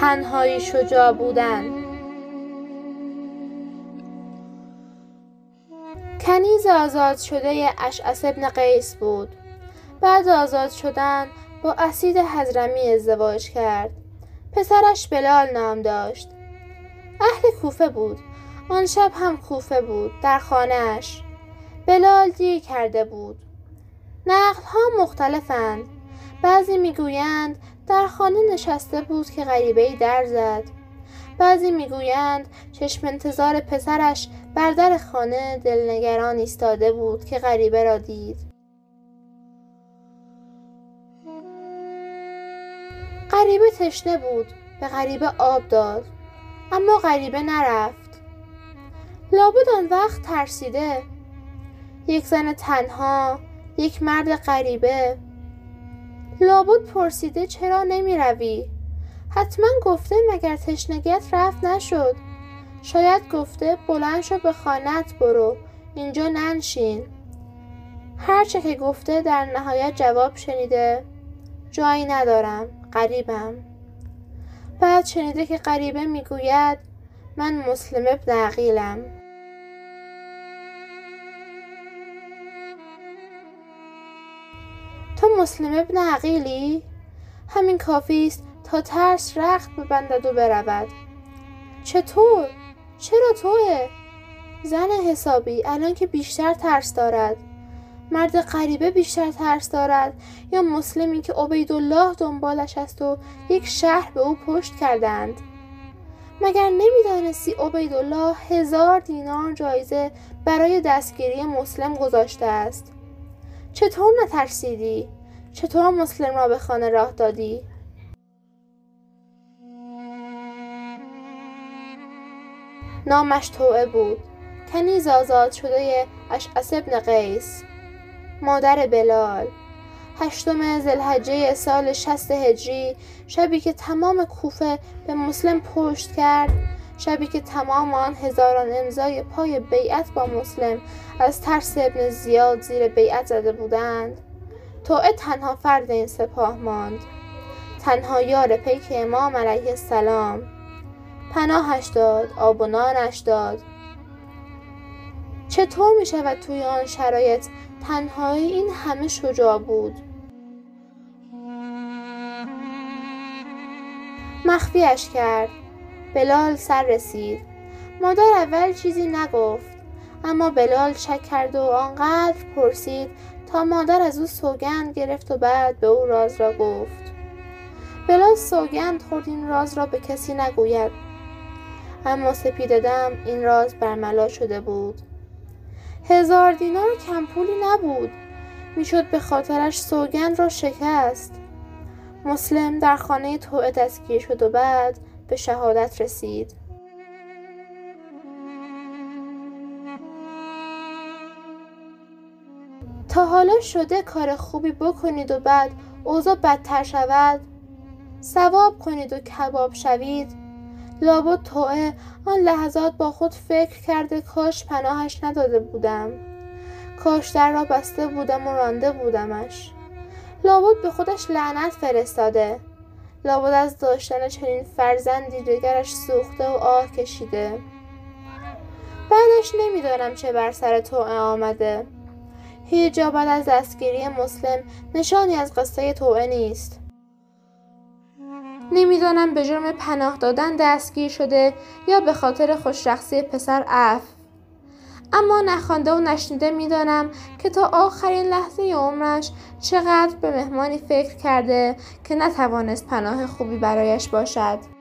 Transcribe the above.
تنهایی شجاع بودن. کنیز آزاد شده اشعث ابن قیس بود. بعد آزاد شدن با اسید حضرمی ازدواج کرد. پسرش بلال نام داشت. اهل کوفه بود. آن شب هم کوفه بود در خانهاش. بلال دیر کرده بود. ها مختلفند. بعضی می‌گویند در خانه نشسته بود که غریبه در زد. بعضی می‌گویند چشم انتظار پسرش بر در خانه دلنگران ایستاده بود که غریبه را دید. غریبه تشنه بود به غریبه آب داد اما غریبه نرفت. لابد آن وقت ترسیده. یک زن تنها یک مرد غریبه. لابد پرسیده چرا نمی روی؟ حتما گفته مگر تشنگیت رفت نشد. شاید گفته بلند شو به خانت برو اینجا ننشین. هرچه که گفته در نهایت جواب شنیده. جایی ندارم قریبم بعد شنیده که غریبه می‌گوید من مسلم ابن عقیلم. مسلم ابن عقیلی؟ همین کافی است تا ترس رخت ببندد و برود. چطور؟ چرا توه؟ زن حسابی الان که بیشتر ترس دارد. مرد غریبه بیشتر ترس دارد. یا مسلمی که عبیدالله دنبالش است و یک شهر به او پشت کردند. مگر نمی‌دانستی عبیدالله هزار دینار جایزه برای دستگیری مسلم گذاشته است؟ چطور نترسیدی؟ چطور مسلم را به خانه راه دادی؟ نامش توعه بود. کنیز آزاد شده اشعث ابن قیس. مادر بلال. هشتم زلحجه سال شست هجری شبی که تمام کوفه به مسلم پشت کرد شبی که تمام آن هزاران امضای پای بیعت با مسلم از ترس ابن زیاد زیر بیعت زده بودند. توعه تنها فرد این سپاه ماند. تنها یار پیک امام علیه السلام. پناهش داد آب و نانش داد. چطور می شود توی آن شرایط تنهایی؟ این همه شجاع بود. مخفیش کرد. بلال سر رسید. مادر اول چیزی نگفت اما بلال شک کرد و آنقدر پرسید تا مادر از او سوگند گرفت و بعد به او راز را گفت. بلال سوگند خورد این راز را به کسی نگوید. اما سپیددم این راز برملا شده بود. هزار دینار کمپولی نبود. می‌شد به خاطرش سوگند را شکست. مسلم در خانه توعه دستگیر شد و بعد به شهادت رسید. حالا شده کار خوبی بکنید و بعد اوضاع بدتر شود. سواب کنید و کباب شوید. لابد توعه. آن لحظات با خود فکر کرده کاش پناهش نداده بودم. کاش در را بسته بودم و رانده بودمش. لابد به خودش لعنت فرستاده. لابد از داشتن چنین فرزندی دگرش سوخته و آه کشیده. بعدش نمی‌دانم چه بر سر توعه آمده. هیچ جا بعد از دستگیری مسلم نشانی از قصه توعه نیست. نمی‌دانم به جرم پناه دادن دستگیر شده یا به خاطر خوششخصی پسر اف اما نخوانده و نشنیده می‌دانم که تا آخرین لحظه عمرش چقدر به مهمانی فکر کرده که نتوانست پناه خوبی برایش باشد.